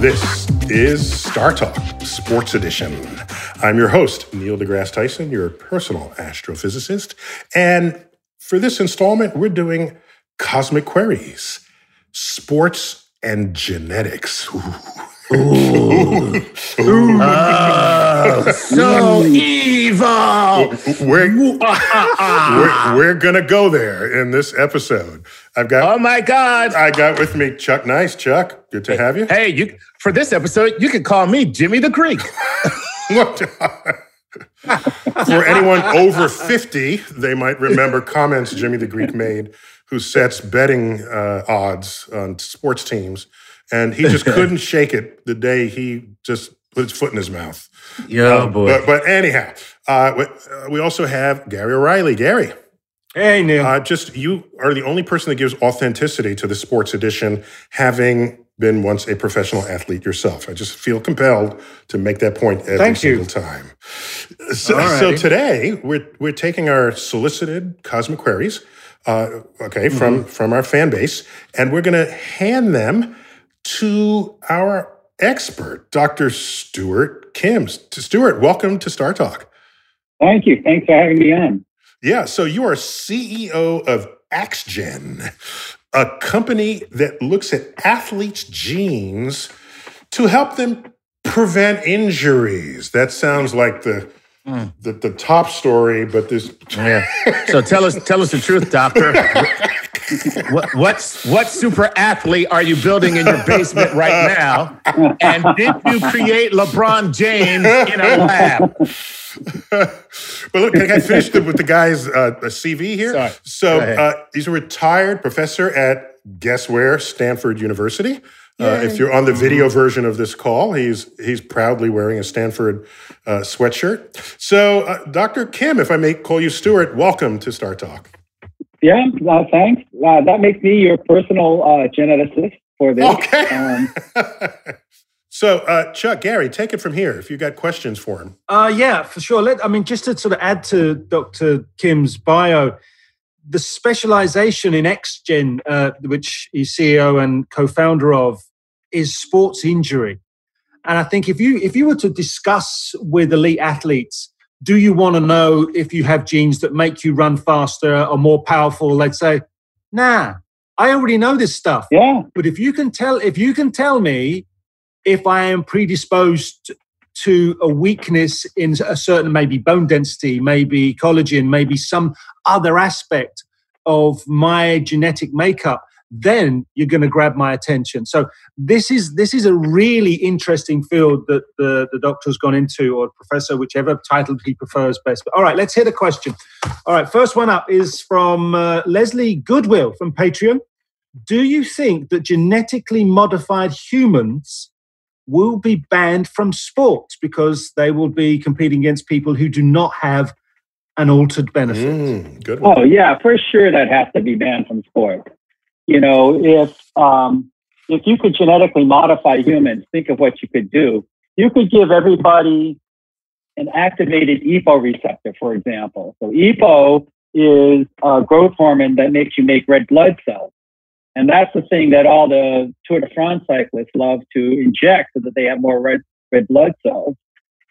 This is Star Talk, Sports Edition. I'm your host, Neil deGrasse Tyson, your personal astrophysicist. And for this installment, we're doing Cosmic Queries, Sports and Genetics. Ooh. Ooh. Ooh. Oh, so evil. We're, we're, we're gonna go there in this episode. I've got. Oh my God! I got with me Chuck Nice. Chuck, good to have you. Hey, you for this episode, you can call me Jimmy the Greek. for anyone over fifty, they might remember comments Jimmy the Greek made, who sets betting uh, odds on sports teams and he just couldn't shake it the day he just put his foot in his mouth. Yeah, um, boy. But, but anyhow, uh, we also have Gary O'Reilly. Gary. Hey, Neil. Uh, just you are the only person that gives authenticity to the sports edition, having been once a professional athlete yourself. I just feel compelled to make that point every Thank single you. time. So, so, today we're we're taking our solicited cosmic queries, uh, okay, mm-hmm. from from our fan base, and we're going to hand them to our expert, Dr. Stuart Kim. Stuart, welcome to Star Talk. Thank you. Thanks for having me on. Yeah, so you are CEO of AxGen, a company that looks at athletes' genes to help them prevent injuries. That sounds like the mm. the, the top story, but this yeah. So tell us tell us the truth, doctor. what, what's what super athlete are you building in your basement right now? And did you create LeBron James in a lab? well, look, can I finish the, with the guy's uh, CV here? Sorry. So uh, he's a retired professor at guess where Stanford University. Uh, if you're on the video version of this call, he's he's proudly wearing a Stanford uh, sweatshirt. So, uh, Dr. Kim, if I may call you Stuart, welcome to Star Talk. Yeah, uh, thanks. Uh, that makes me your personal uh, geneticist for this. Okay. Um, so, uh, Chuck, Gary, take it from here. If you've got questions for him. Uh, yeah, for sure. Let, I mean, just to sort of add to Dr. Kim's bio, the specialization in AxGen, uh, which he's CEO and co-founder of, is sports injury. And I think if you if you were to discuss with elite athletes do you want to know if you have genes that make you run faster or more powerful? They'd say, nah, I already know this stuff. Yeah. But if you can tell, if you can tell me if I am predisposed to a weakness in a certain maybe bone density, maybe collagen, maybe some other aspect of my genetic makeup, then you're going to grab my attention. So this is this is a really interesting field that the, the doctor's gone into, or professor, whichever title he prefers best. But all right, let's hear the question. All right, first one up is from uh, Leslie Goodwill from Patreon. Do you think that genetically modified humans will be banned from sports because they will be competing against people who do not have an altered benefit? Mm, good one. Oh yeah, for sure that has to be banned from sport you know, if um, if you could genetically modify humans, think of what you could do. You could give everybody an activated EPO receptor, for example. So EPO is a growth hormone that makes you make red blood cells. And that's the thing that all the Tour de France cyclists love to inject so that they have more red, red blood cells.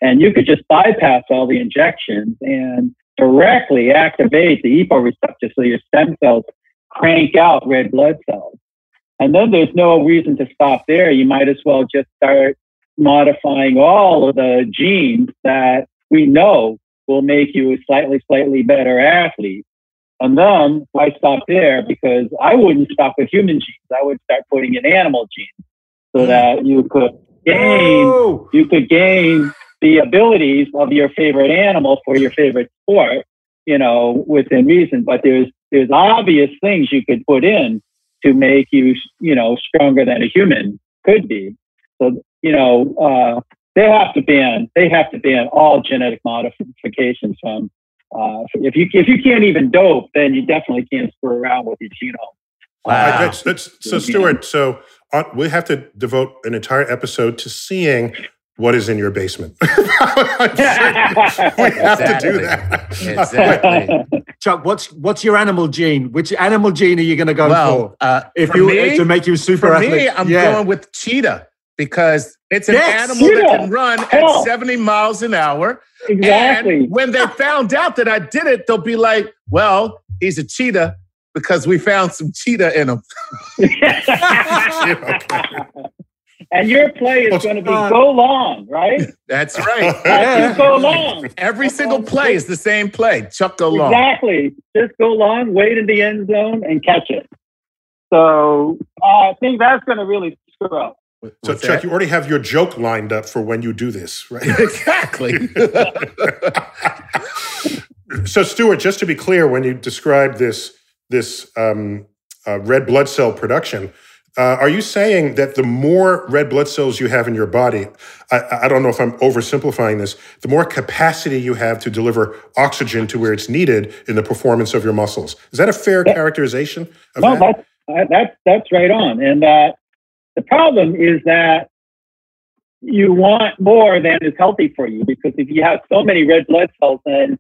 And you could just bypass all the injections and directly activate the EPO receptor so your stem cells crank out red blood cells. And then there's no reason to stop there. You might as well just start modifying all of the genes that we know will make you a slightly, slightly better athlete. And then why stop there? Because I wouldn't stop with human genes. I would start putting in animal genes so hmm. that you could gain, you could gain the abilities of your favorite animal for your favorite sport, you know, within reason. But there's there's obvious things you could put in to make you, you know, stronger than a human could be. So, you know, uh, they have to ban they have to ban all genetic modifications from uh, if you if you can't even dope, then you definitely can't screw around with your genome. Wow. that's, that's, so, Stuart. So uh, we have to devote an entire episode to seeing what is in your basement. we have exactly. to do that. Exactly. Chuck, what's what's your animal gene? Which animal gene are you going to go well, for? Uh, if for you me, to make you super for athlete? me, I'm yeah. going with cheetah because it's an yes, animal cheetah. that can run at 70 miles an hour. Exactly. And when they found out that I did it, they'll be like, "Well, he's a cheetah." Because we found some cheetah in him. And your play is going to be go long, right? That's right. yeah. go long. Every single play is the same play. Chuck go long. Exactly. Just go long, wait in the end zone, and catch it. So uh, I think that's going to really screw up. So, Chuck, that? you already have your joke lined up for when you do this, right? exactly. so, Stuart, just to be clear, when you describe this this um, uh, red blood cell production, uh, are you saying that the more red blood cells you have in your body, I, I, don't know if I'm oversimplifying this, the more capacity you have to deliver oxygen to where it's needed in the performance of your muscles? Is that a fair characterization of no, that? That's, that's, that's right on. And uh, the problem is that you want more than is healthy for you because if you have so many red blood cells, then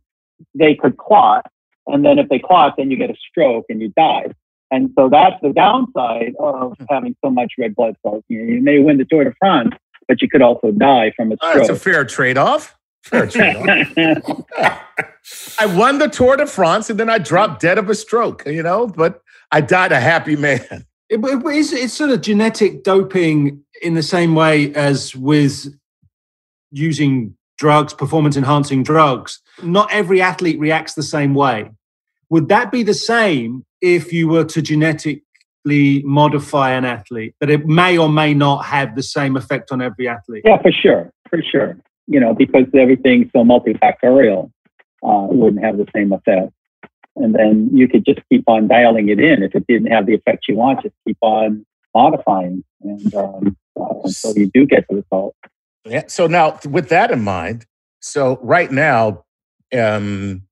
they could clot. And then if they clot, then you get a stroke and you die. And so that's the downside of having so much red blood cells. You, know, you may win the Tour de France, but you could also die from a stroke. that's a fair trade-off. Fair trade-off. I won the Tour de France and then I dropped dead of a stroke, you know, but I died a happy man. It, it, it's, it's sort of genetic doping in the same way as with using drugs, performance enhancing drugs. Not every athlete reacts the same way. Would that be the same if you were to genetically modify an athlete, that it may or may not have the same effect on every athlete? Yeah, for sure, for sure. You know, because everything's so multifactorial, uh, it wouldn't have the same effect. And then you could just keep on dialing it in. If it didn't have the effect you want, just keep on modifying, and um, uh, until you do get the result. Yeah. So now, with that in mind, so right now, um,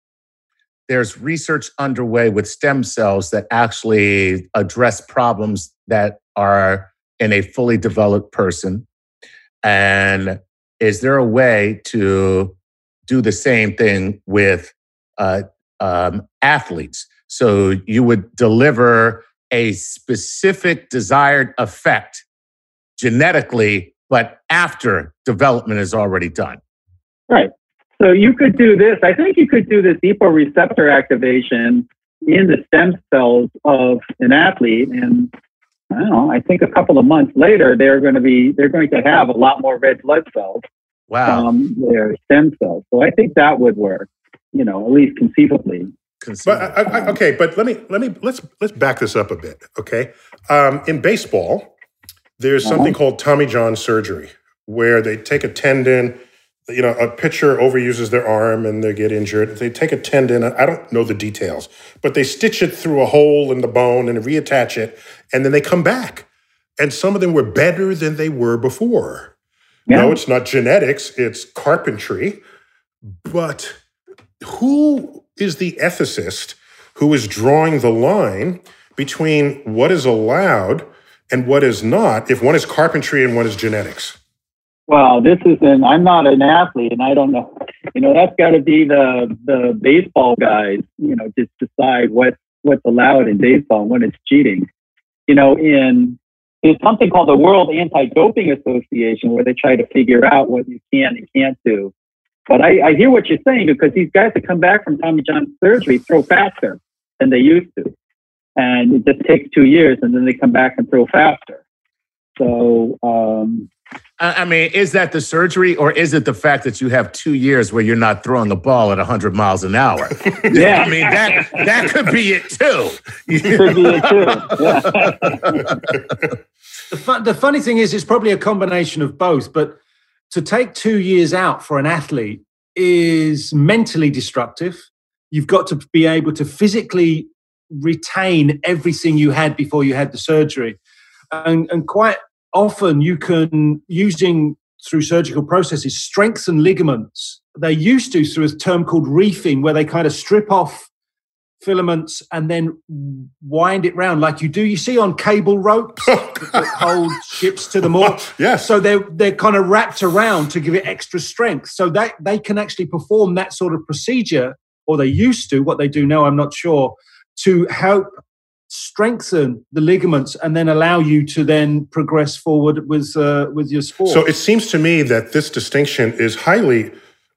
there's research underway with stem cells that actually address problems that are in a fully developed person. And is there a way to do the same thing with uh, um, athletes? So you would deliver a specific desired effect genetically, but after development is already done. Right. So you could do this. I think you could do this EPO receptor activation in the stem cells of an athlete, and I don't know. I think a couple of months later, they're going to be they're going to have a lot more red blood cells wow. from their stem cells. So I think that would work. You know, at least conceivably. But I, I, okay, but let me let me let's let's back this up a bit. Okay, um, in baseball, there's uh-huh. something called Tommy John surgery, where they take a tendon you know, a pitcher overuses their arm and they get injured. They take a tendon, I don't know the details, but they stitch it through a hole in the bone and reattach it, and then they come back. And some of them were better than they were before. Yeah. No, it's not genetics, it's carpentry. But who is the ethicist who is drawing the line between what is allowed and what is not if one is carpentry and one is genetics? Well, this is an, I'm not an athlete and I don't know You know, that's got to be the the baseball guys. You know, just decide what what's allowed in baseball and when it's cheating. You know, in there's something called the World Anti-Doping Association where they try to figure out what you can and can't do. But I, I hear what you're saying because these guys that come back from Tommy John surgery throw faster than they used to. And it just takes two years and then they come back and throw faster. So, um, I mean, is that the surgery or is it the fact that you have two years where you're not throwing the ball at 100 miles an hour? yeah. I mean, that, that could be it too. could be it too. Yeah. the, fun, the funny thing is, it's probably a combination of both, but to take two years out for an athlete is mentally destructive. You've got to be able to physically retain everything you had before you had the surgery. And, and quite often, you can, using through surgical processes, strengthen ligaments. They're used to through a term called reefing, where they kind of strip off filaments and then wind it round like you do. You see on cable ropes that hold ships to the moor. yes. So they're they're kind of wrapped around to give it extra strength. So that they can actually perform that sort of procedure, or they used to. What they do now, I'm not sure, to help strengthen the ligaments and then allow you to then progress forward with uh, with your sport. So it seems to me that this distinction is highly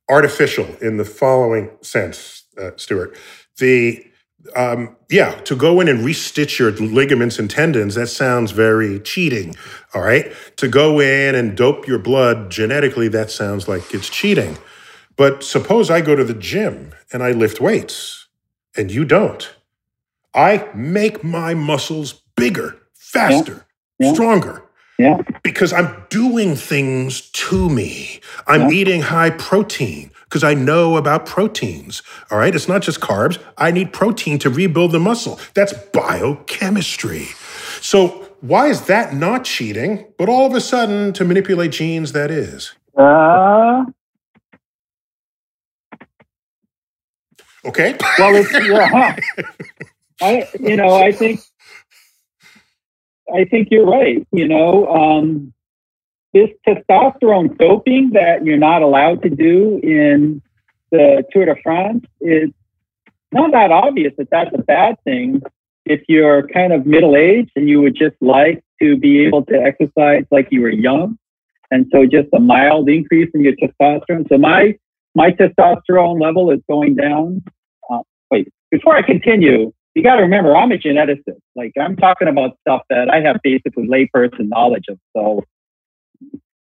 artificial in the following sense, uh, Stuart. The um, yeah, to go in and restitch your ligaments and tendons, that sounds very cheating. All right. To go in and dope your blood genetically, that sounds like it's cheating. But suppose I go to the gym and I lift weights and you don't. I make my muscles bigger, faster, yeah. Yeah. stronger. Yeah. Because I'm doing things to me. I'm yeah. eating high protein because I know about proteins. All right. It's not just carbs. I need protein to rebuild the muscle. That's biochemistry. So, why is that not cheating, but all of a sudden to manipulate genes, that is? Uh, okay. Well, it's, yeah. I, you know, I think, I think you're right. You know, um, this testosterone doping that you're not allowed to do in the Tour de France is not that obvious that that's a bad thing if you're kind of middle aged and you would just like to be able to exercise like you were young. And so just a mild increase in your testosterone. So my my testosterone level is going down. Uh, wait, before I continue, you got to remember I'm a geneticist. Like I'm talking about stuff that I have basically layperson knowledge of. So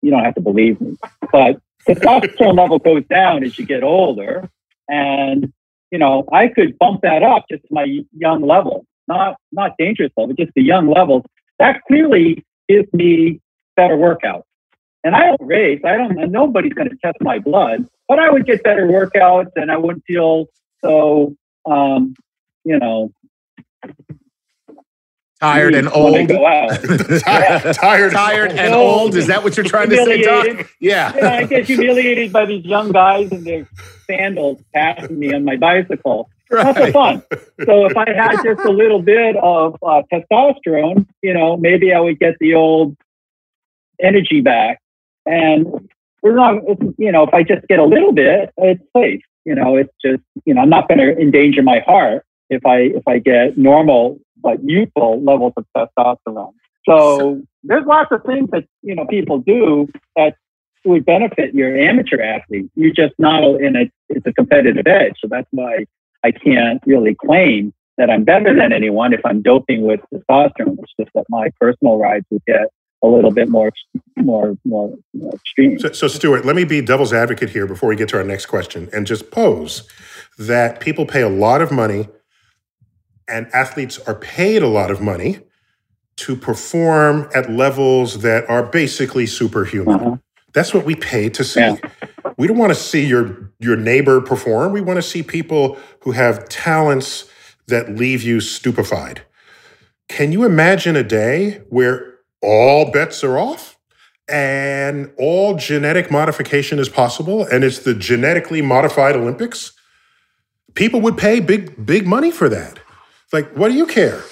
you don't have to believe me. But the testosterone level goes down as you get older. And, you know, I could bump that up just to my young level, not not dangerous level, just the young levels. That clearly gives me better workouts. And I don't race. I don't nobody's gonna test my blood, but I would get better workouts and I wouldn't feel so um, you know, Tired and old. tired, tired, tired and old. Is that what you're trying to say, Doc? Yeah. yeah. I get humiliated by these young guys in their sandals passing me on my bicycle. Right. That's so fun. So if I had just a little bit of uh, testosterone, you know, maybe I would get the old energy back. And we're not, you know, if I just get a little bit, it's safe. You know, it's just, you know, I'm not going to endanger my heart if I if I get normal but youthful levels of testosterone. So there's lots of things that you know people do that would benefit your amateur athlete. You're just not in a it's a competitive edge. So that's why I can't really claim that I'm better than anyone if I'm doping with testosterone. It's just that my personal rides would get a little bit more more more extreme. So, so Stuart, let me be devil's advocate here before we get to our next question and just pose that people pay a lot of money and athletes are paid a lot of money to perform at levels that are basically superhuman. Uh-huh. That's what we pay to see. Yeah. We don't want to see your your neighbor perform. We want to see people who have talents that leave you stupefied. Can you imagine a day where all bets are off and all genetic modification is possible and it's the genetically modified Olympics? People would pay big big money for that. Like, what do you care?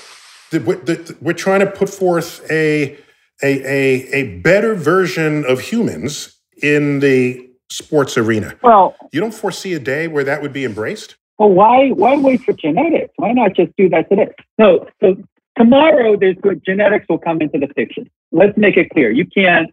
We're trying to put forth a, a, a, a better version of humans in the sports arena. Well, you don't foresee a day where that would be embraced. Well, why why wait for genetics? Why not just do that today? No, so tomorrow there's good genetics will come into the picture. Let's make it clear. You can't.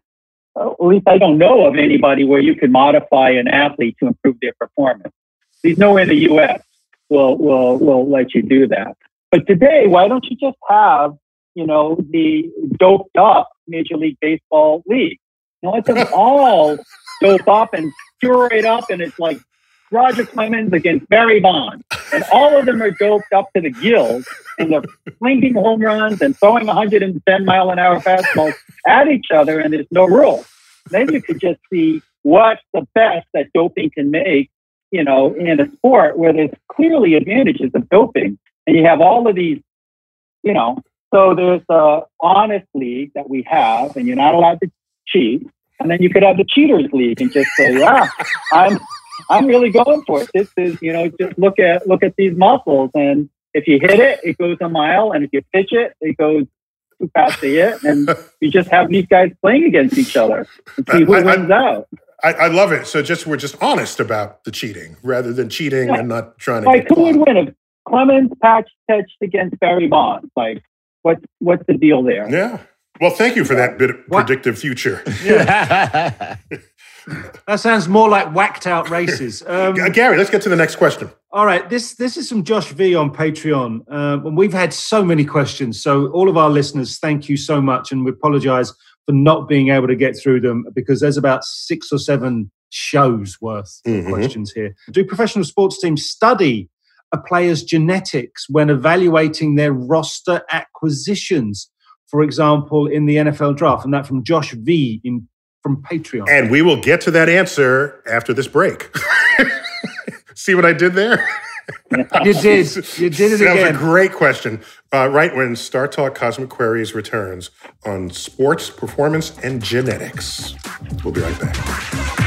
At least I don't know of anybody where you could modify an athlete to improve their performance. There's nowhere in the U.S. will will will let you do that. But today, why don't you just have you know the doped up Major League Baseball league? You know, let them all dope up and curate up, and it's like Roger Clemens against Barry Bonds. And all of them are doped up to the gills and they're flinging home runs and throwing 110 mile an hour fastballs at each other, and there's no rules. Then you could just see what's the best that doping can make, you know, in a sport where there's clearly advantages of doping. And you have all of these, you know, so there's a honest league that we have, and you're not allowed to cheat. And then you could have the cheaters league and just say, yeah, I'm I'm really going for it. This is, you know, just look at look at these muscles, and if you hit it, it goes a mile, and if you pitch it, it goes too fast to hit, and you just have these guys playing against each other and see who I, wins I, out. I, I, love it. So just we're just honest about the cheating rather than cheating yeah. and not trying to. Like who would win if Clemens patch pitched against Barry Bonds? Like what's what's the deal there? Yeah. Well, thank you for that bit of what? predictive future. Yeah. that sounds more like whacked out races. Um, Gary, let's get to the next question. All right, this this is from Josh V on Patreon, uh, and we've had so many questions. So all of our listeners, thank you so much, and we apologise for not being able to get through them because there's about six or seven shows worth mm-hmm. of questions here. Do professional sports teams study a player's genetics when evaluating their roster acquisitions? For example, in the NFL draft, and that from Josh V in from Patreon. And we will get to that answer after this break. See what I did there? you did. You did it that again. That was a great question. Uh, right when Star Talk Cosmic Queries returns on sports, performance, and genetics. We'll be right back.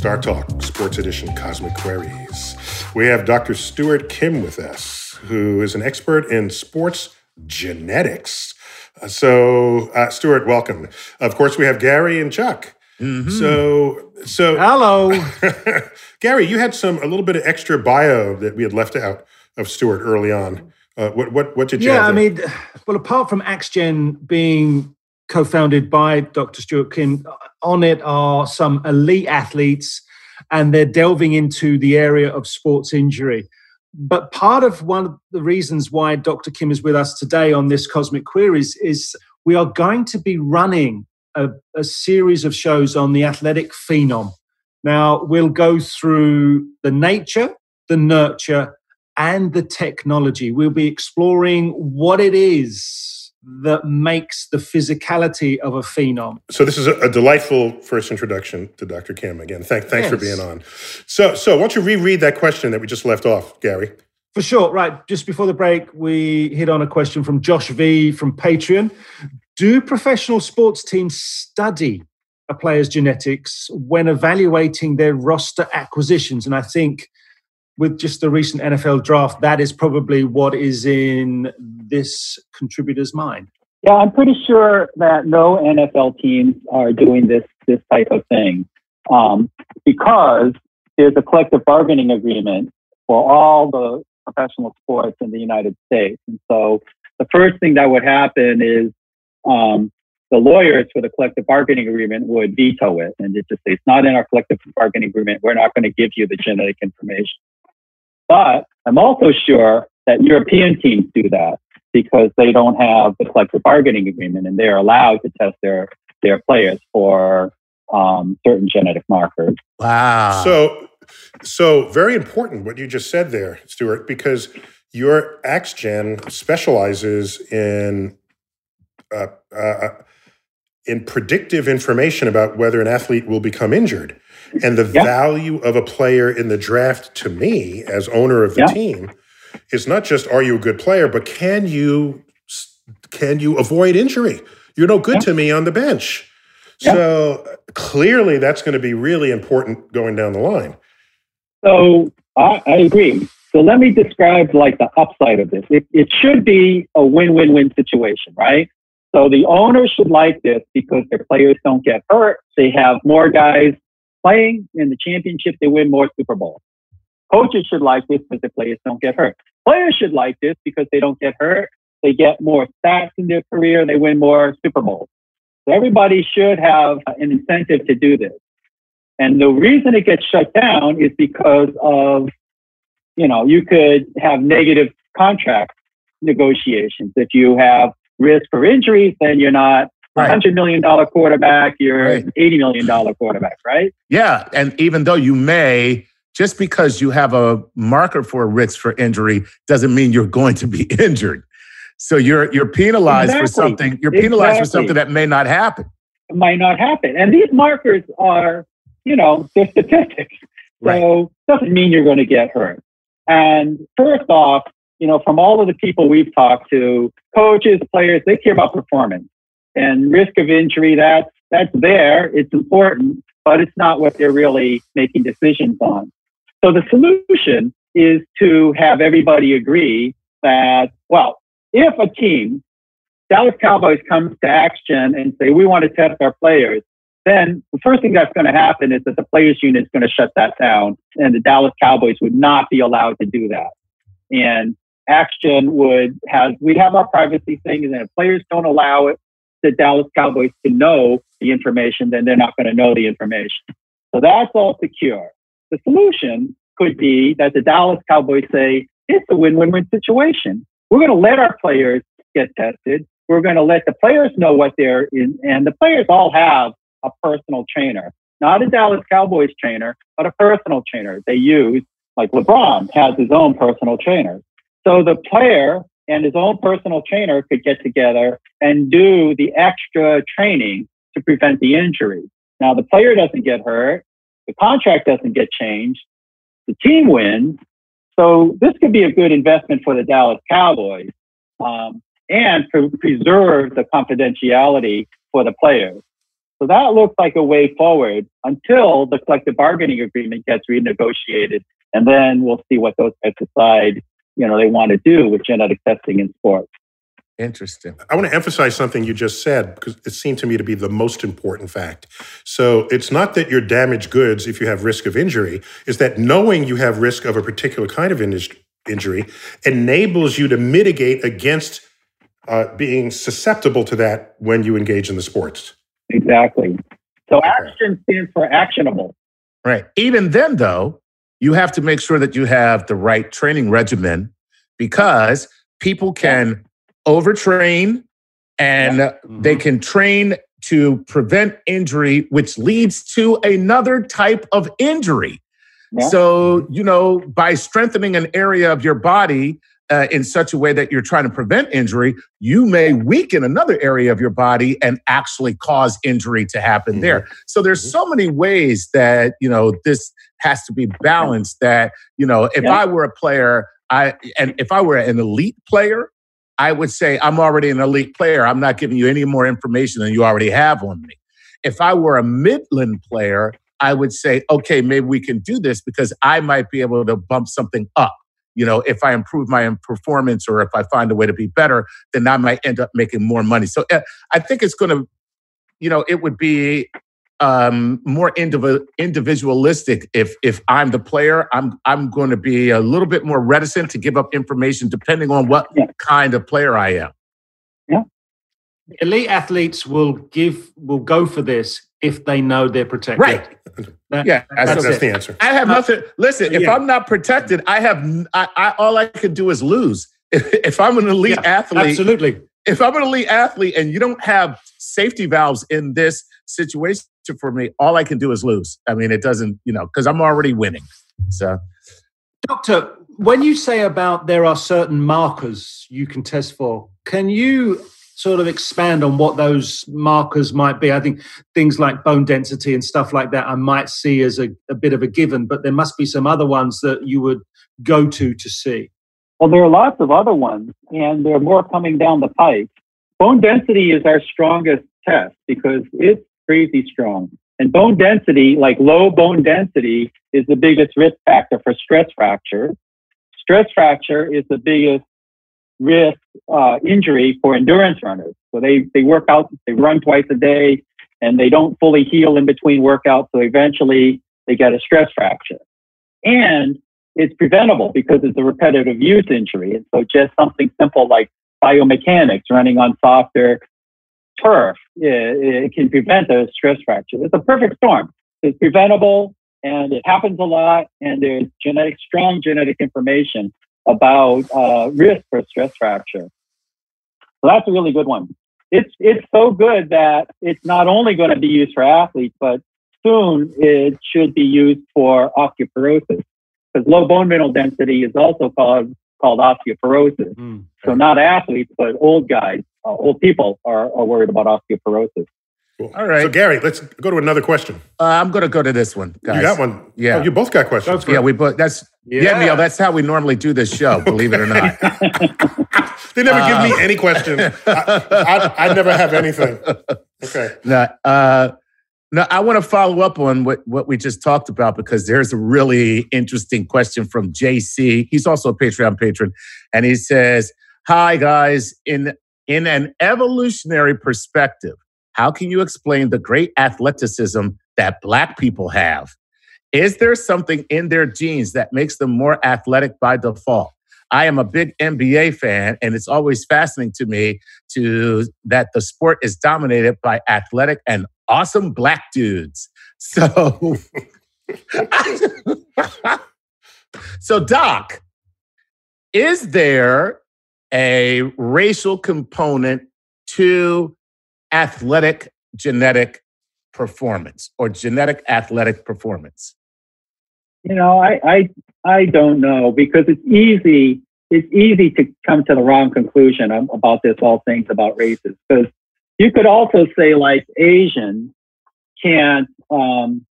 Star Talk, Sports Edition Cosmic Queries. We have Dr. Stuart Kim with us, who is an expert in sports genetics. Uh, so, uh, Stuart, welcome. Of course, we have Gary and Chuck. Mm-hmm. So, so hello, Gary. You had some a little bit of extra bio that we had left out of Stuart early on. Uh, what what what did you? Yeah, I mean, well, apart from AxGen being co-founded by Dr. Stuart Kim, on it are some elite athletes and they're delving into the area of sports injury. But part of one of the reasons why Dr. Kim is with us today on this Cosmic Queries is we are going to be running a, a series of shows on the athletic phenom. Now, we'll go through the nature, the nurture, and the technology. We'll be exploring what it is that makes the physicality of a phenom. So this is a, a delightful first introduction to Dr. Kim. Again, thank, thanks yes. for being on. So, so why don't you reread that question that we just left off, Gary? For sure. Right. Just before the break, we hit on a question from Josh V from Patreon. Do professional sports teams study a player's genetics when evaluating their roster acquisitions? And I think with just the recent NFL draft, that is probably what is in this contributor's mind. Yeah, I'm pretty sure that no NFL teams are doing this this type of thing um, because there's a collective bargaining agreement for all the professional sports in the United States, and so the first thing that would happen is um, the lawyers for the collective bargaining agreement would veto it and just say it's not in our collective bargaining agreement. We're not going to give you the genetic information. But I'm also sure that European teams do that because they don't have the collective bargaining agreement and they're allowed to test their, their players for um, certain genetic markers. Wow. So, so very important what you just said there, Stuart, because your AxGen specializes in uh, uh, in predictive information about whether an athlete will become injured. And the yeah. value of a player in the draft to me, as owner of the yeah. team, is not just are you a good player, but can you can you avoid injury? You're no good yeah. to me on the bench. So clearly, that's going to be really important going down the line. So I, I agree. So let me describe like the upside of this. It, it should be a win-win-win situation, right? So the owners should like this because their players don't get hurt. They have more guys playing in the championship, they win more Super Bowls. Coaches should like this because the players don't get hurt. Players should like this because they don't get hurt. They get more stats in their career. They win more Super Bowls. So everybody should have an incentive to do this. And the reason it gets shut down is because of, you know, you could have negative contract negotiations. If you have risk for injuries, then you're not right. $100 million quarterback, you're right. an $80 million quarterback, right? Yeah. And even though you may, just because you have a marker for a risk for injury doesn't mean you're going to be injured. So you're you're penalized exactly. for something. You're penalized exactly. for something that may not happen. It might not happen. And these markers are, you know, they're statistics. Right. So doesn't mean you're going to get hurt. And first off, you know, from all of the people we've talked to, coaches, players, they care about performance and risk of injury, that's, that's there. It's important, but it's not what they're really making decisions on. So the solution is to have everybody agree that, well, if a team, Dallas Cowboys comes to AxGen and say, we want to test our players, then the first thing that's going to happen is that the players union is going to shut that down and the Dallas Cowboys would not be allowed to do that. And AxGen would have, we'd have our privacy thing and then if players don't allow it, the Dallas Cowboys to know the information, then they're not going to know the information. So that's all secure. The solution could be that the Dallas Cowboys say, it's a win win win situation. We're going to let our players get tested. We're going to let the players know what they're in. And the players all have a personal trainer, not a Dallas Cowboys trainer, but a personal trainer they use. Like LeBron has his own personal trainer. So the player and his own personal trainer could get together and do the extra training to prevent the injury. Now, the player doesn't get hurt, the contract doesn't get changed, the team wins. So, this could be a good investment for the Dallas Cowboys um, and to preserve the confidentiality for the players. So, that looks like a way forward until the collective bargaining agreement gets renegotiated. And then we'll see what those guys decide you know they want to do with genetic testing in sports. Interesting. I want to emphasize something you just said because it seemed to me to be the most important fact. So it's not that you're damaged goods if you have risk of injury, is that knowing you have risk of a particular kind of in- injury enables you to mitigate against uh, being susceptible to that when you engage in the sports. Exactly. So action stands for actionable. Right. Even then, though, you have to make sure that you have the right training regimen because people can overtrain and yeah. mm-hmm. they can train to prevent injury, which leads to another type of injury. Yeah. So, you know, by strengthening an area of your body uh, in such a way that you're trying to prevent injury, you may weaken another area of your body and actually cause injury to happen mm-hmm. there. So there's mm-hmm. so many ways that, you know, this has to be balanced that, you know, if yeah. I were a player, I and if I were an elite player, I would say I'm already an elite player. I'm not giving you any more information than you already have on me. If I were a Midland player, I would say, okay, maybe we can do this because I might be able to bump something up. You know, if I improve my performance or if I find a way to be better, then I might end up making more money. So uh, I think it's going to, you know, it would be um, more indiv- individualistic. If if I'm the player, I'm I'm going to be a little bit more reticent to give up information depending on what yeah. kind of player I am. Yeah, elite athletes will give will go for this if they know they're protected. Right. That, yeah, that's, that's the answer. I have nothing. Listen, if yeah. I'm not protected, I have I, I, all I can do is lose. If, if I'm an elite yeah, athlete, absolutely. If I'm an elite athlete and you don't have safety valves in this situation for me, all I can do is lose. I mean, it doesn't, you know, because I'm already winning. So, doctor, when you say about there are certain markers you can test for, can you sort of expand on what those markers might be? I think things like bone density and stuff like that I might see as a, a bit of a given, but there must be some other ones that you would go to to see. Well, there are lots of other ones, and there are more coming down the pike. Bone density is our strongest test because it's crazy strong. And bone density, like low bone density, is the biggest risk factor for stress fracture. Stress fracture is the biggest risk uh, injury for endurance runners. So they, they work out, they run twice a day, and they don't fully heal in between workouts. So eventually they get a stress fracture. And it's preventable because it's a repetitive use injury. And so just something simple like biomechanics, running on softer turf, it, it can prevent a stress fracture. It's a perfect storm. It's preventable and it happens a lot. And there's genetic, strong genetic information about uh, risk for stress fracture. So that's a really good one. It's it's so good that it's not only going to be used for athletes, but soon it should be used for osteoporosis because low bone mineral density is also called called osteoporosis. Mm. So not athletes, but old guys, uh, old people are, are worried about osteoporosis. Cool. All right. So Gary, let's go to another question. Uh, I'm going to go to this one, guys. You got one? Yeah. Oh, you both got questions. Yeah, we both. That's yeah. yeah, Neil. That's how we normally do this show. Believe it or not. they never uh, give me uh, any questions. I, I, I, never have anything. Okay. No, uh, no, I want to follow up on what, what we just talked about because there's a really interesting question from JC. He's also a Patreon patron, and he says, "Hi guys, in in an evolutionary perspective." How can you explain the great athleticism that Black people have? Is there something in their genes that makes them more athletic by default? I am a big NBA fan, and it's always fascinating to me to that the sport is dominated by athletic and awesome black dudes. So, so Doc, is there a racial component to athletic genetic performance or genetic athletic performance? You know, I, I I don't know because it's easy it's easy to come to the wrong conclusion about this all things about races because you could also say like Asians can't um,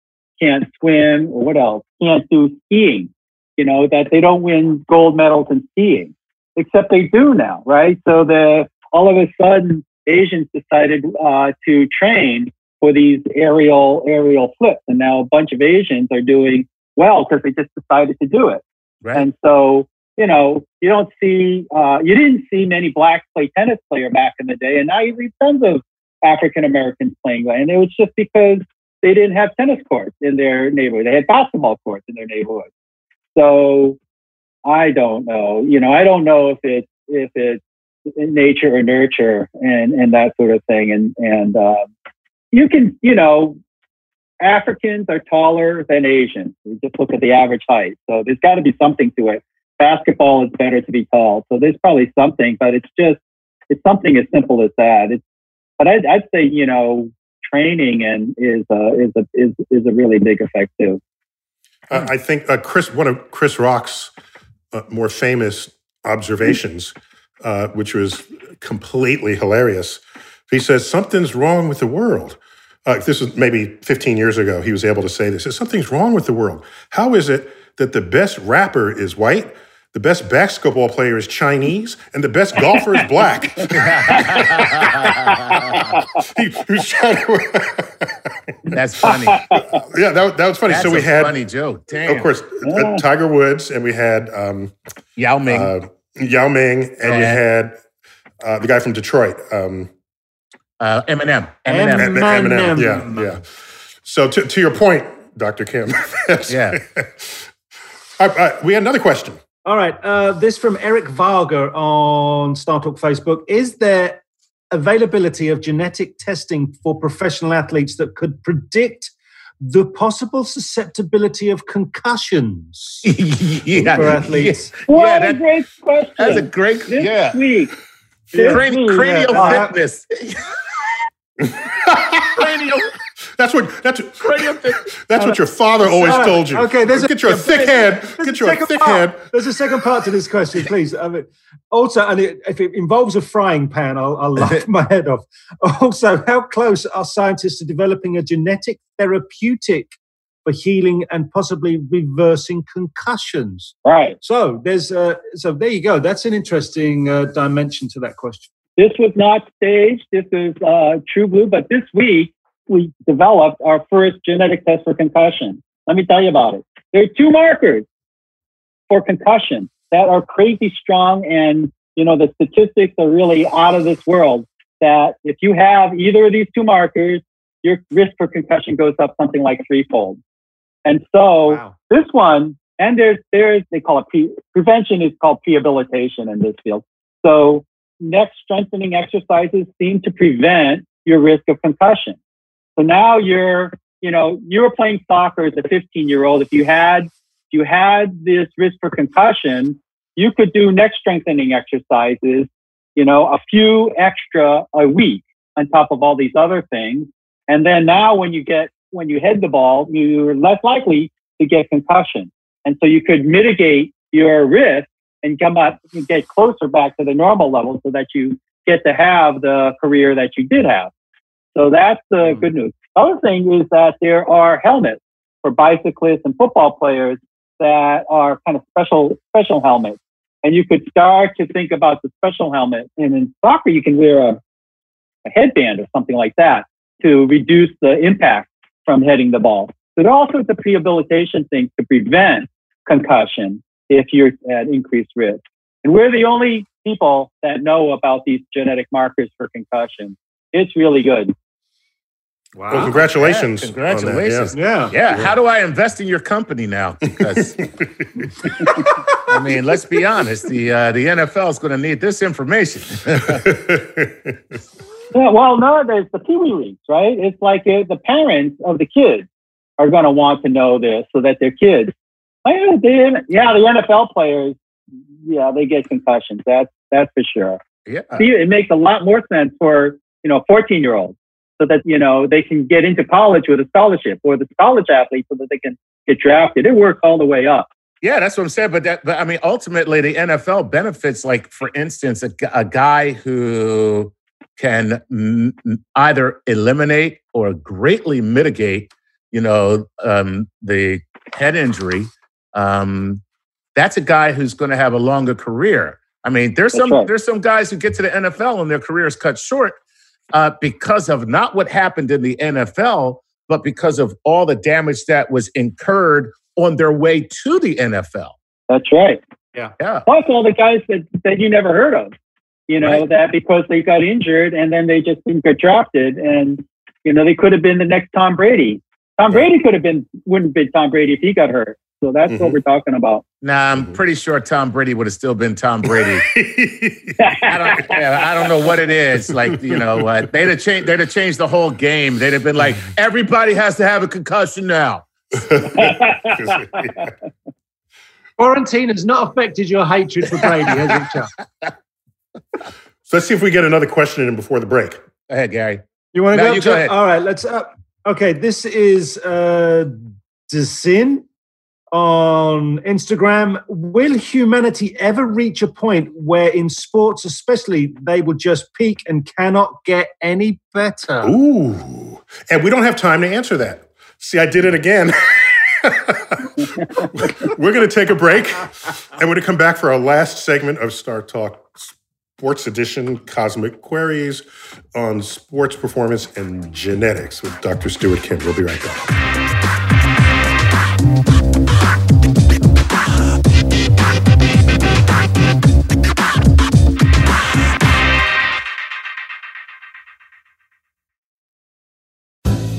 can't swim or what else can't do skiing. You know that they don't win gold medals in skiing, except they do now, right? So the all of a sudden Asians decided uh, to train for these aerial aerial flips, and now a bunch of Asians are doing well because they just decided to do it. Right. And so you know you don't see uh, you didn't see many black play tennis player back in the day, and now you see tons of African Americans playing. And it was just because they didn't have tennis courts in their neighborhood; they had basketball courts in their neighborhood. So I don't know. You know, I don't know if it's if it's nature or nurture and and that sort of thing and and uh, you can you know Africans are taller than Asians. We just look at the average height. So there's got to be something to it. Basketball is better to be tall. So there's probably something, but it's just, it's something as simple as that. It's, but I'd, I'd say, you know, training and is a, is a, is, is a really big effect too. Uh, I think uh, Chris, one of Chris Rock's more famous observations, uh, which was completely hilarious. He says something's wrong with the world uh, this is maybe 15 years ago, he was able to say this. Something's wrong with the world. How is it that the best rapper is white, the best basketball player is Chinese, and the best golfer is black? he, he was trying to. That's funny. Yeah, that, that was funny. That's so we had funny joke. Damn. Of course, uh, Tiger Woods, and we had um, Yao Ming, uh, Yao Ming, and, and we had uh, the guy from Detroit. Um, uh, Eminem. Eminem. Eminem. Eminem. Yeah, yeah. So to, to your point, Dr. Kim. yeah. I, I, we had another question. All right. Uh, this from Eric Varga on Star Talk Facebook. Is there availability of genetic testing for professional athletes that could predict the possible susceptibility of concussions yeah. for athletes? Yeah, what yeah, that, a great question. That's a great, this yeah. week. Yeah. Cranial, cranial yeah. fitness. cranial. That's what that's that's what your father always told you. Okay, there's get a, your thick head. Get your thick part. head. There's a second part to this question, please. I mean, also, and it, if it involves a frying pan, I'll, I'll laugh my head off. Also, how close are scientists to developing a genetic therapeutic for healing and possibly reversing concussions? Right. So there's uh, so there you go. That's an interesting uh, dimension to that question. This was not staged. This is uh, True Blue. But this week, we developed our first genetic test for concussion. Let me tell you about it. There are two markers for concussion that are crazy strong, and you know the statistics are really out of this world. That if you have either of these two markers, your risk for concussion goes up something like threefold. And so wow. this one, and there's there's they call it pre, prevention is called rehabilitation in this field. So neck strengthening exercises seem to prevent your risk of concussion. So now you're, you know, you were playing soccer as a 15 year old. If you had, if you had this risk for concussion, you could do neck strengthening exercises, you know, a few extra a week on top of all these other things. And then now when you get, when you head the ball, you're less likely to get concussion. And so you could mitigate your risk and come up and get closer back to the normal level so that you get to have the career that you did have. So that's the mm-hmm. good news. Other thing is that there are helmets for bicyclists and football players that are kind of special special helmets. And you could start to think about the special helmet. And in soccer, you can wear a, a headband or something like that to reduce the impact from hitting the ball. So there are all sorts of rehabilitation things to prevent concussion if you're at increased risk. And we're the only people that know about these genetic markers for concussion. It's really good. Wow. Well, congratulations. Yeah, congratulations. Yeah. yeah. yeah. How do I invest in your company now? Because I mean, let's be honest, the uh, the NFL is going to need this information. yeah, well, no, there's the Pee Wee Leagues, right? It's like uh, the parents of the kids are going to want to know this so that their kids yeah, the, yeah, the NFL players, yeah, they get concussions. That's that's for sure. Yeah, See, it makes a lot more sense for you know 14 year olds so that you know they can get into college with a scholarship, or the college athlete so that they can get drafted. It works all the way up. Yeah, that's what I'm saying. But that, but I mean, ultimately, the NFL benefits, like for instance, a, a guy who can m- either eliminate or greatly mitigate, you know, um, the head injury um, that's a guy who's going to have a longer career. I mean, there's some right. there's some guys who get to the NFL and their careers cut short uh, because of not what happened in the NFL, but because of all the damage that was incurred on their way to the NFL. That's right. Yeah. Yeah. Plus all the guys that, that you never heard of. You know, right. that because they got injured and then they just didn't get drafted and you know, they could have been the next Tom Brady. Tom Brady could have been wouldn't have been Tom Brady if he got hurt. So that's mm-hmm. what we're talking about. Nah, I'm pretty sure Tom Brady would have still been Tom Brady. I don't, I don't know what it is. Like, you know what? They'd have changed. They'd have changed the whole game. They'd have been like, everybody has to have a concussion now. Quarantine has not affected your hatred for Brady, has it, Chuck? So let's see if we get another question in before the break. Go ahead, Gary. You want to No, go? you go ahead. All right, let's. Uh, okay, this is uh, Desin on Instagram. Will humanity ever reach a point where, in sports especially, they will just peak and cannot get any better? Ooh. And we don't have time to answer that. See, I did it again. We're going to take a break and we're going to come back for our last segment of Star Talk Sports Edition Cosmic Queries on sports performance and genetics with Dr. Stuart Kim. We'll be right back.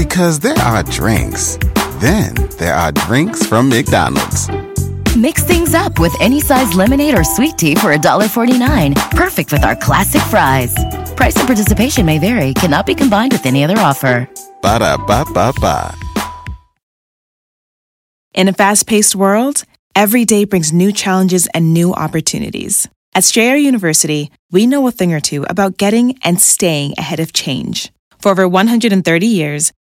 Because there are drinks, then there are drinks from McDonald's. Mix things up with any size lemonade or sweet tea for $1.49. Perfect with our classic fries. Price and participation may vary, cannot be combined with any other offer. Ba da ba ba ba. In a fast paced world, every day brings new challenges and new opportunities. At Strayer University, we know a thing or two about getting and staying ahead of change. For over 130 years,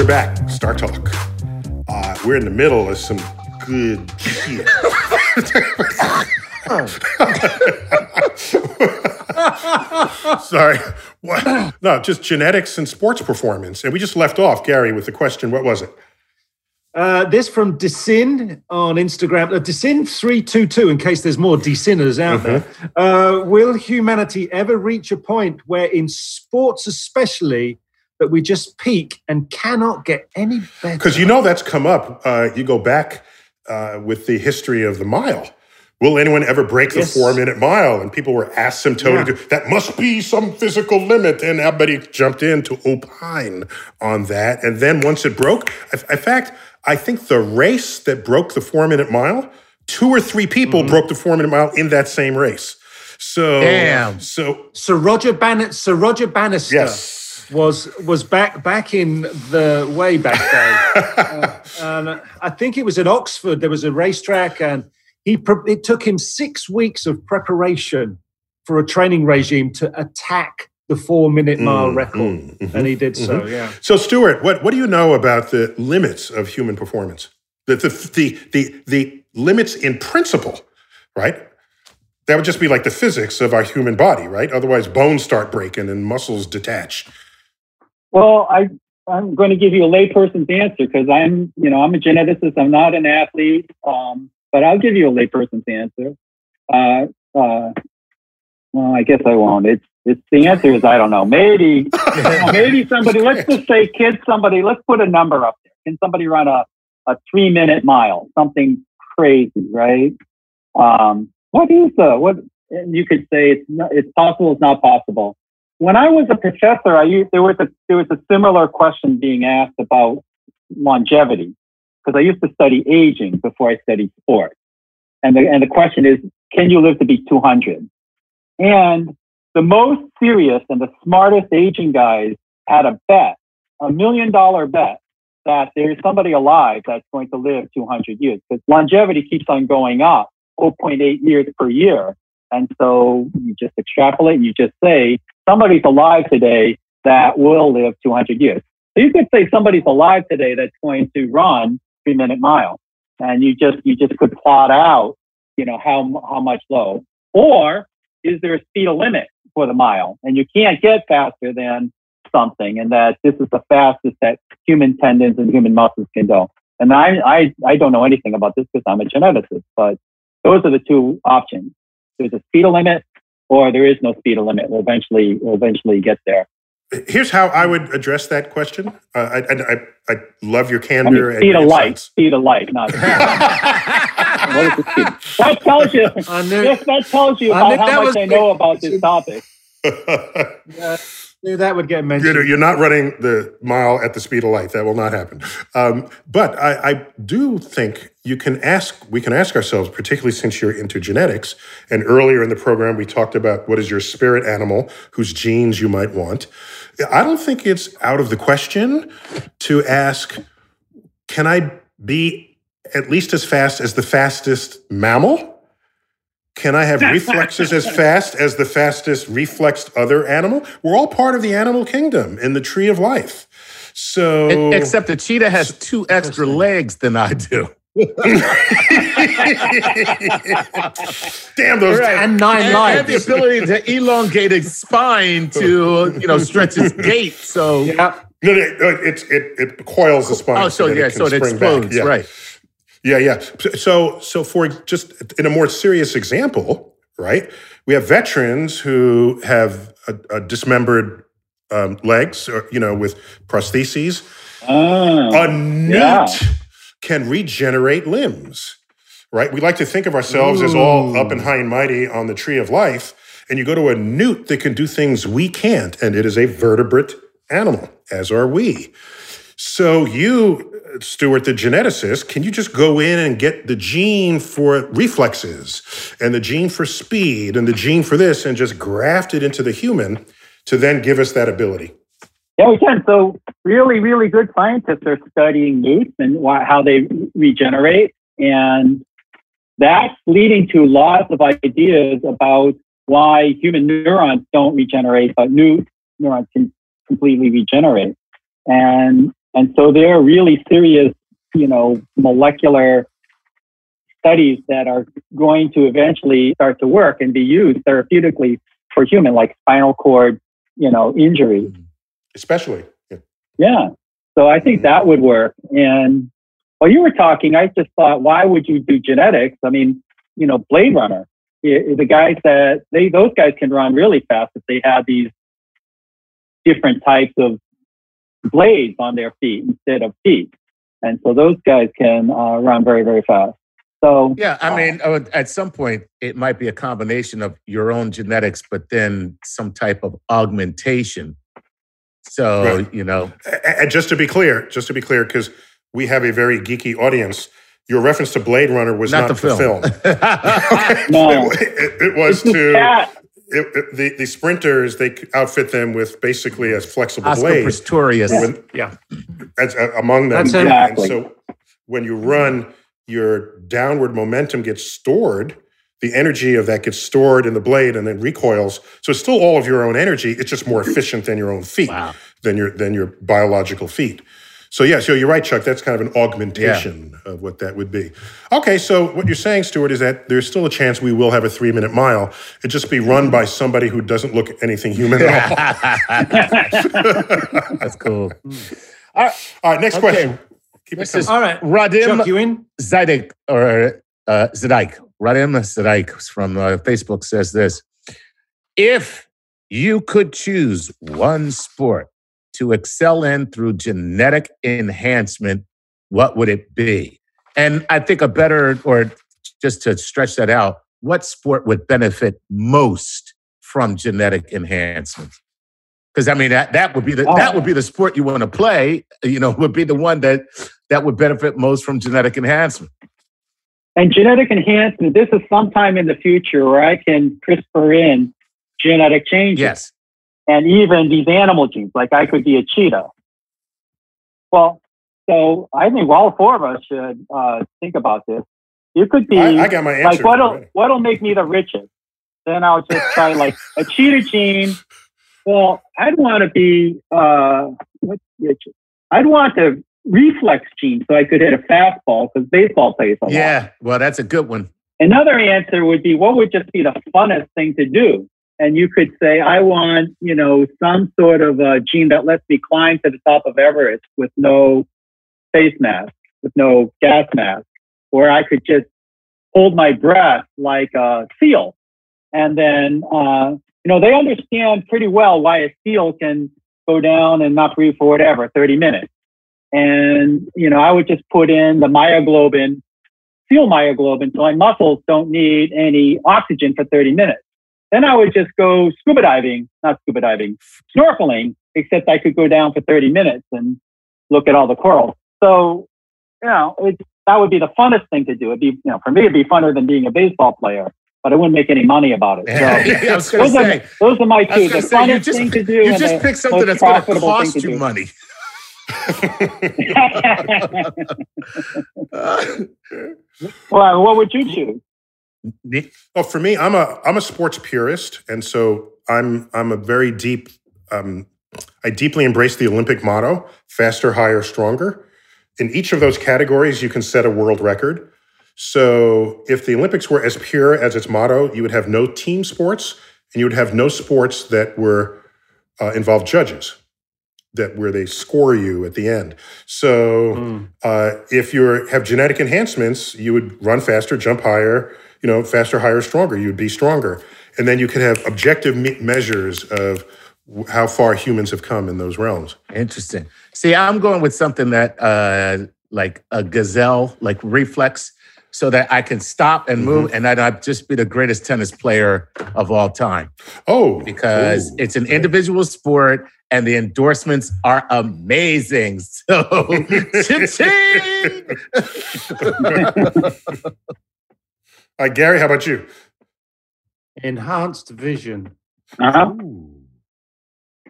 We're back. Star Talk. Uh, we're in the middle of some good shit. Sorry. What? No, just genetics and sports performance. And we just left off, Gary, with the question what was it? Uh, this from Desin on Instagram. Uh, Desin322, in case there's more Desinners out there. Uh, will humanity ever reach a point where, in sports especially, that we just peak and cannot get any better? Because you know that's come up. Uh, you go back uh, with the history of the mile. Will anyone ever break the Yes. four minute mile? And people were asymptotic. Yeah. to- That must be some physical limit. And everybody jumped in to opine on that. And then once it broke, in in fact, I think the race that broke the four minute mile, two or three people Mm-hmm. broke the four minute mile in that same race. So, Damn. So, Sir Roger Bannister. Sir Roger Bannister. yes. Was was back back in the way back day, Uh, and I think it was at Oxford. There was a racetrack, and he pre- it took him six weeks of preparation for a training regime to attack the four minute mile Mm, record, mm, mhm, and he did so. mhm. Yeah. So, Stuart, what, what do you know about the limits of human performance? The, the, the, the, the limits in principle, right? That would just be like the physics of our human body, right? Otherwise, bones start breaking and muscles detach. Well, I I'm going to give you a layperson's answer because I'm you know I'm a geneticist. I'm not an athlete, um, but I'll give you a layperson's answer. Uh, uh, well, I guess I won't. It's it's the answer is I don't know. Maybe maybe somebody. Let's just say kids. Somebody. Let's put a number up there. Can somebody run a a three minute mile? Something crazy, right? Um, what is the what? You could say it's not, it's possible. It's not possible when I was a professor, I used, there was a there was a similar question being asked about longevity because I used to study aging before I studied sport, and the and the question is, can you live to be 200? And the most serious and the smartest aging guys had a bet, a million dollar bet, that there's somebody alive that's going to live 200 years because longevity keeps on going up 0.8 years per year. And so you just extrapolate you just say somebody's alive today that will live 200 years. So you could say somebody's alive today that's going to run three minute mile, and you just you just could plot out, you know, how how much low. Or is there a speed limit for the mile, and you can't get faster than something, and that this is the fastest that human tendons and human muscles can go. And I I I don't know anything about this because I'm a geneticist, but those are the two options. There's a speed limit, or there is no speed limit. We'll eventually we'll eventually get there. Here's how I would address that question. Uh, I, I, I, love your candor. I mean, speed of light. Speed of light, not. what is the speed? That tells you. Yes, that tells you about how much I know about this topic. yeah, knew that would get mentioned. You're, you're, not running the mile at the speed of light. That will not happen. Um, but I, I do think you can ask. We can ask ourselves, particularly since you're into genetics. And earlier in the program, we talked about what is your spirit animal, whose genes you might want. I don't think it's out of the question to ask, can I be at least as fast as the fastest mammal? Can I have reflexes as fast as the fastest reflexed other animal? We're all part of the animal kingdom in the tree of life. So, except the cheetah has two extra legs than I do. Damn those right. and nine and, lives. And the ability to elongate its spine to you know stretch its gait. So yeah. No, it, it, it coils the spine. Oh, so, so yeah, it so it explodes, yeah. right? Yeah, yeah. So, so for just in a more serious example, right? We have veterans who have a, a dismembered um, legs, or you know, with prostheses. Oh, a newt yeah can regenerate limbs, right? We like to think of ourselves Ooh. as all up and high and mighty on the tree of life. And you go to a newt that can do things we can't, and it is a vertebrate animal, as are we. So you, Stuart, the geneticist, can you just go in and get the gene for reflexes and the gene for speed and the gene for this and just graft it into the human to then give us that ability? Yeah, we can. So really, really good scientists are studying newts and how they regenerate. And that's leading to lots of ideas about why human neurons don't regenerate, but new neurons can completely regenerate. And, and so there are really serious, you know, molecular studies that are going to eventually start to work and be used therapeutically for human, like spinal cord, you know, injury. Mm-hmm especially. Yeah. yeah. So I think that would work. And while you were talking, I just thought, why would you do genetics? I mean, you know, Blade Runner, the guys that they those guys can run really fast if they have these different types of blades on their feet instead of feet. And so those guys can uh, run very, very fast. So yeah, I mean, uh, at some point, it might be a combination of your own genetics, but then some type of augmentation so, right. you know. And just to be clear, just to be clear, because we have a very geeky audience, your reference to Blade Runner was not, not the, film. film. no. It, it, it was to. It, it, the the sprinters they outfit them with basically as flexible Oscar blades. Pistorius, when, yeah, as, uh, among them. That's exactly. And so when you run, your downward momentum gets stored the energy of that gets stored in the blade and then recoils. So it's still all of your own energy. It's just more efficient than your own feet, wow. than your than your biological feet. So yeah, so you're right, Chuck. That's kind of an augmentation yeah. of what that would be. Okay, so what you're saying, Stuart, is that there's still a chance we will have a three minute mile. It just be run by somebody who doesn't look anything human at all. That's cool. All right, all right next okay. question. Keep this is all right. Radim Chuck, you in? Zidek or uh, Zidek Radim Sadaik from uh, Facebook says this If you could choose one sport to excel in through genetic enhancement, what would it be? And I think a better, or just to stretch that out, what sport would benefit most from genetic enhancement? Because I mean that that would be the oh. that would be the sport you want to play. You know, would be the one that that would benefit most from genetic enhancement. And genetic enhancement, this is sometime in the future where I can CRISPR in genetic changes. Yes. And even these animal genes, like I could be a cheetah. Well, so I think all four of us should uh, think about this. You could be. I, I got my answer. Like what'll what'll make me the richest? Then I'll just try like a cheetah gene. Well, I'd want to be uh, what's richest? I'd want the reflex gene so I could hit a fastball because baseball plays a lot. Yeah, well, that's a good one. Another answer would be what would just be the funnest thing to do? And you could say, I want, you know, some sort of a gene that lets me climb to the top of Everest with no face mask, with no gas mask, or I could just hold my breath like a seal. And then, uh, you know, they understand pretty well why a seal can go down and not breathe for whatever, 30 minutes. And, you know, I would just put in the myoglobin seal myoglobin, so my muscles don't need any oxygen for 30 minutes. Then I would just go scuba diving, not scuba diving, snorkeling, except I could go down for 30 minutes and look at all the coral. So, you know, it, that would be the funnest thing to do. It'd be, you know, for me, it'd be funner than being a baseball player, but I wouldn't make any money about it. So, I was going to say, are, those are my two. The say, funnest just, thing to do. You just pick something that's going to cost you money. well, what would you choose? Oh, for me, I'm a I'm a sports purist, and so I'm I'm a very deep. Um, I deeply embrace the Olympic motto: faster, higher, stronger. In each of those categories, you can set a world record. So, if the Olympics were as pure as its motto, you would have no team sports, and you would have no sports that were uh, involved judges that where they score you at the end. So mm. uh, if you have genetic enhancements, you would run faster, jump higher, you know, faster, higher, stronger. You'd be stronger, and then you could have objective me- measures of how far humans have come in those realms. Interesting. See, I'm going with something that uh, like a gazelle, like reflex. So that I can stop and move, mm-hmm. and then I'd just be the greatest tennis player of all time. Oh, because Ooh. it's an individual sport, and the endorsements are amazing. So, cha-ching! uh, Gary, how about you? Enhanced vision. Uh-huh.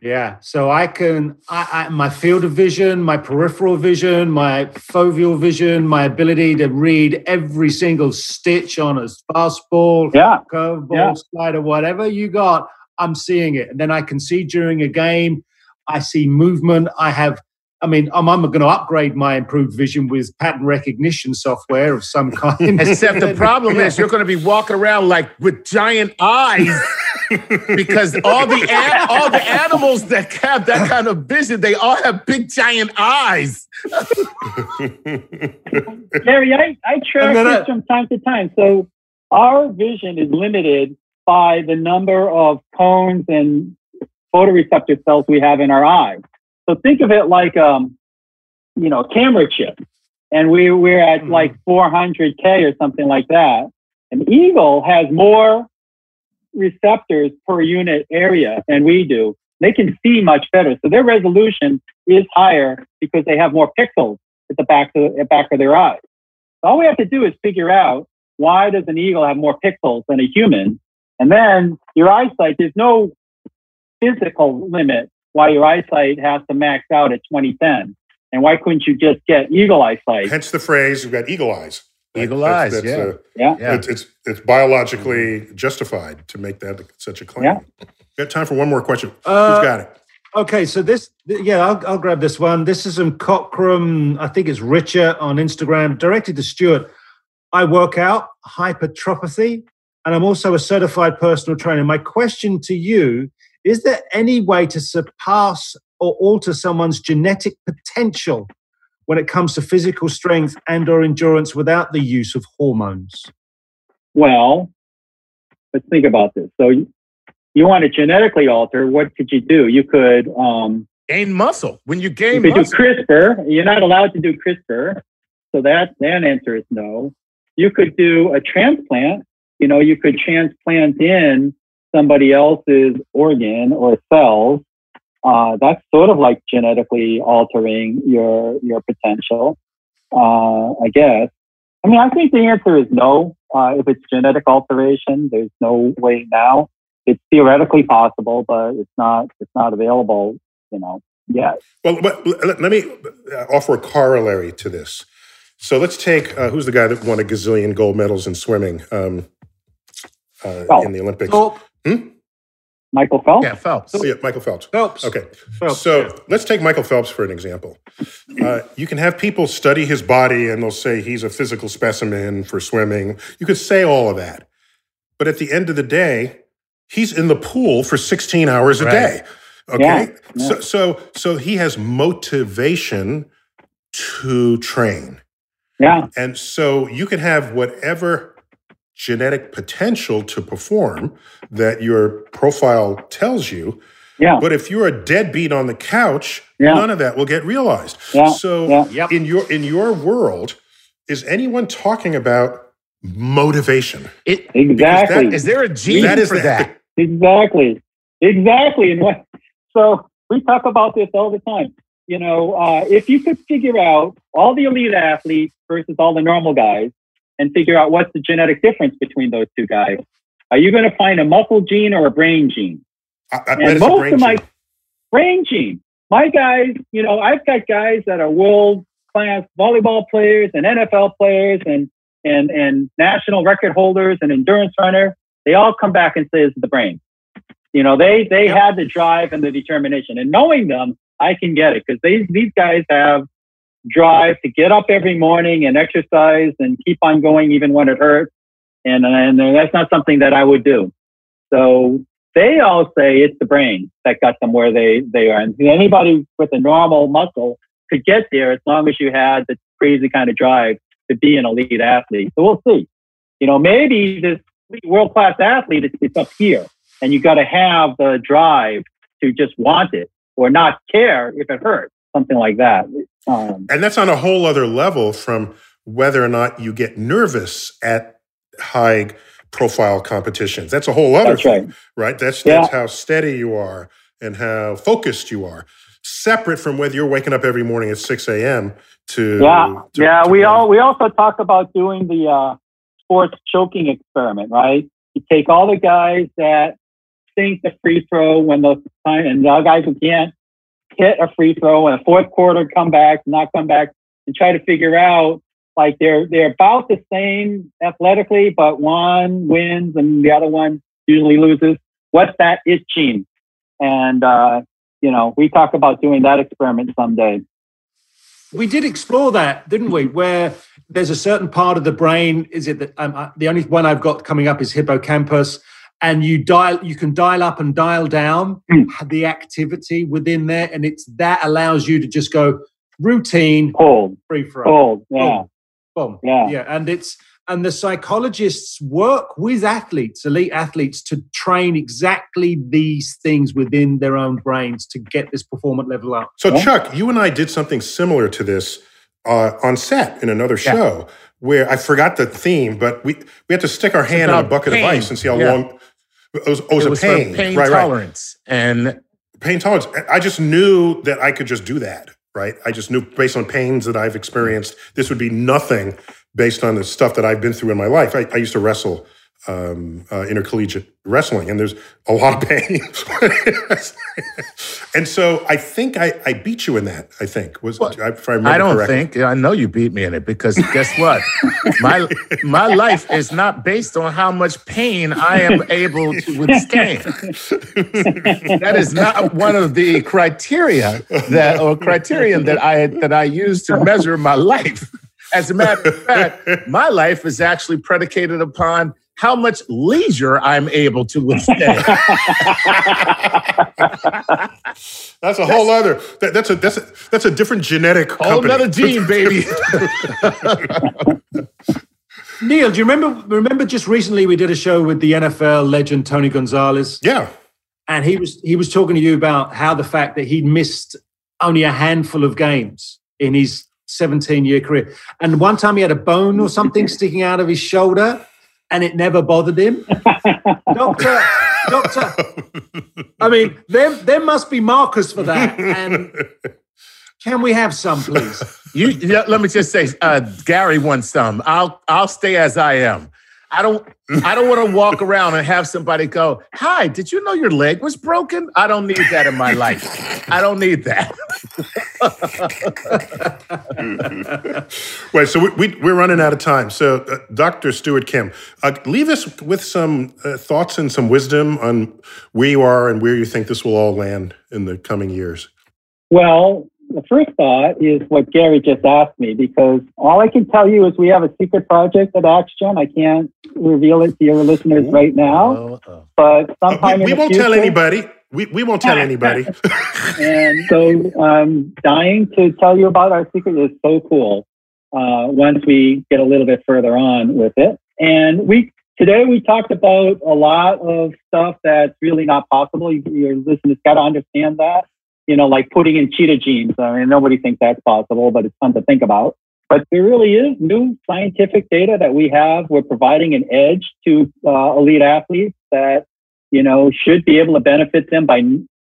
Yeah, so I can, I, I, my field of vision, my peripheral vision, my foveal vision, my ability to read every single stitch on a fastball, yeah. curveball, yeah. slider, whatever you got, I'm seeing it. And then I can see during a game I see movement. I have, I mean, I'm, I'm going to upgrade my improved vision with pattern recognition software of some kind. Except the problem is you're going to be walking around like with giant eyes because all the all the animals that have that kind of vision, they all have big giant eyes. Gary, I, I track this from time to time. So our vision is limited by the number of cones and photoreceptor cells we have in our eyes. So think of it like, um, you know, a camera chip. And we, we're at mm-hmm. like 400K or something like that. An eagle has more receptors per unit area than we do. They can see much better. So their resolution is higher because they have more pixels at the back of, the back of their eyes. All we have to do is figure out why does an eagle have more pixels than a human? And then your eyesight, there's no physical limit why your eyesight has to max out at 2010. And why couldn't you just get eagle eyesight? Hence the phrase, you've got eagle eyes. Eagle eyes, that's, yeah. yeah. yeah. It's, it's, it's, biologically justified to make that such a claim. Yeah. Got time for one more question. Uh, Who's got it? Okay, so this, yeah, I'll, I'll grab this one. This is from Cockram, I think it's Richer on Instagram, directed to Stuart. I work out hypertrophy, and I'm also a certified personal trainer. My question to you is there any way to surpass or alter someone's genetic potential when it comes to physical strength and or endurance without the use of hormones? Well, let's think about this. So you want to genetically alter, what could you do? You could um, gain muscle. When you gain you could muscle. do CRISPR. You're not allowed to do CRISPR. So that, that answer is no. You could do a transplant. You know, you could transplant in somebody else's organ or cells, uh, that's sort of like genetically altering your your potential. Uh, I guess. I mean, I think the answer is no. Uh, if it's genetic alteration, there's no way now. It's theoretically possible, but it's not. It's not available. You know, yet. Well, but let me offer a corollary to this. So let's take uh, who's the guy that won a gazillion gold medals in swimming um, uh, oh. in the Olympics? Hmm? Michael Phelps? Yeah, Phelps. Oh, yeah, Michael Phelps. Phelps. Okay. Phelps, so yeah. let's take Michael Phelps for an example. Uh, you can have people study his body and they'll say he's a physical specimen for swimming. You could say all of that. But at the end of the day, he's in the pool for 16 hours a right. day. Okay. Yeah, yeah. So, so, so he has motivation to train. Yeah. And so you can have whatever genetic potential to perform that your profile tells you. Yeah. But if you're a deadbeat on the couch, yeah. none of that will get realized. Yeah. So yeah. In your in your world, is anyone talking about motivation? It, exactly. That, is there a gene that is for the, that? Exactly. Exactly. And what, so we talk about this all the time. You know, uh, if you could figure out all the elite athletes versus all the normal guys, and figure out what's the genetic difference between those two guys. Are you going to find a muscle gene or a brain gene? I, I and most of my gene. brain gene. My guys, you know, I've got guys that are world class volleyball players and NFL players and and and national record holders and endurance runner. They all come back and say it's the brain. You know, they they yep. had the drive and the determination. And knowing them, I can get it because these these guys have drive to get up every morning and exercise and keep on going even when it hurts. And, and that's not something that I would do. So they all say it's the brain that got them where they, they are. And anybody with a normal muscle could get there as long as you had the crazy kind of drive to be an elite athlete. So we'll see. You know, maybe this world class athlete, it's up here and you got to have the drive to just want it or not care if it hurts, something like that. Um, and that's on a whole other level from whether or not you get nervous at high profile competitions. That's a whole other thing, right? right? That's Yeah. that's how steady you are and how focused you are. Separate from whether you're waking up every morning at 6 a.m. to yeah, to- yeah. to We all we also talk about doing the uh, sports choking experiment, right? You take all the guys that sink the free throw when the time, and the guys who can't hit a free throw in a fourth quarter, come back, not come back, and try to figure out like they're they're about the same athletically, but one wins and the other one usually loses. What's that it gene? And uh, you know, we talk about doing that experiment someday. We did explore that, didn't we? Where there's a certain part of the brain. Is it that um, uh, the only one I've got coming up is hippocampus, and you dial, you can dial up and dial down the activity within there, and it's that allows you to just go routine, Cold, free throw, cold, yeah, boom, Yeah. yeah, and it's and the psychologists work with athletes, elite athletes, to train exactly these things within their own brains to get this performance level up. So, Yeah. Chuck, you and I did something similar to this uh, on set in another Yeah. show where I forgot the theme, but we, we had to stick our hand in a bucket pain. of ice and see how Yeah. long. It was, it was it a was pain, pain right? Right. tolerance. And Pain tolerance. I just knew that I could just do that, right? I just knew based on pains that I've experienced, this would be nothing based on the stuff that I've been through in my life. I, I used to wrestle um, uh, intercollegiate wrestling, and there's a lot of pain. and so I think I, I beat you in that. I think was Well, if I remember I don't correctly. think I know you beat me in it because guess what? my my life is not based on how much pain I am able to withstand. that is not one of the criteria that or criterion that I that I use to measure my life. As a matter of fact, my life is actually predicated upon how much leisure I'm able to withstand. That's a whole other. That, that's a that's a that's a different genetic. Whole company. nother gene, baby. Neil, do you remember? Remember, just recently we did a show with the NFL legend Tony Gonzalez, yeah. and he was he was talking to you about how the fact that he missed only a handful of games in his 17 year career, and one time he had a bone or something sticking out of his shoulder, and it never bothered him. doctor, doctor. I mean, there there must be markers for that, and can we have some, please? You let me just say, uh, Gary wants some. I'll I'll stay as I am. I don't I don't want to walk around and have somebody go, "Hi, did you know your leg was broken?" I don't need that in my life. I don't need that. Wait, so we, we, are running out of time. So, uh, Dr. Stuart Kim, uh, leave us with some uh, thoughts and some wisdom on where you are and where you think this will all land in the coming years. Well, the first thought is what Gary just asked me because all I can tell you is we have a secret project at AxGen. I can't reveal it to your listeners right now, but sometime uh, we, we won't future, tell anybody. We, we won't tell anybody. and so I'm dying to tell you about our secret. It's so cool uh, once we get a little bit further on with it. And we today we talked about a lot of stuff that's really not possible. Your listeners got to understand that. You know, like putting in cheetah genes. I mean, nobody thinks that's possible, but it's fun to think about. But there really is new scientific data that we have. We're providing an edge to uh, elite athletes that you know, should be able to benefit them by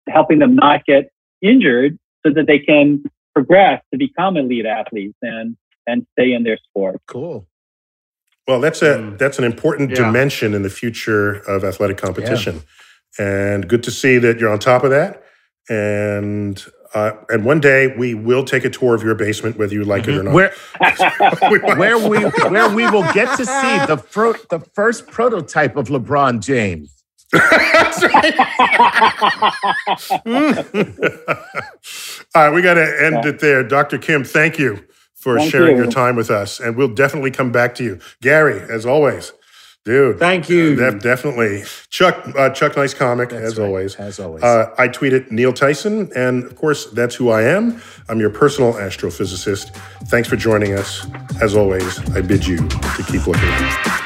helping them not get injured so that they can progress to become elite athletes and and stay in their sport. Cool. Well, that's a mm. that's an important yeah. dimension in the future of athletic competition. Yeah. And good to see that you're on top of that. And uh, and one day we will take a tour of your basement, whether you like mm-hmm. it or not. Where, where we where we will get to see the fro- the first prototype of LeBron James. That's right. All right, we got to end yeah. it there. Dr. Kim, thank you for thank sharing you. your time with us. And we'll definitely come back to you. Gary, as always, dude. Thank you. Uh, definitely. Chuck, uh, Chuck, nice comic, that's as right. always. As always. Uh, I tweeted Neil Tyson. And of course, that's who I am. I'm your personal astrophysicist. Thanks for joining us. As always, I bid you to keep looking.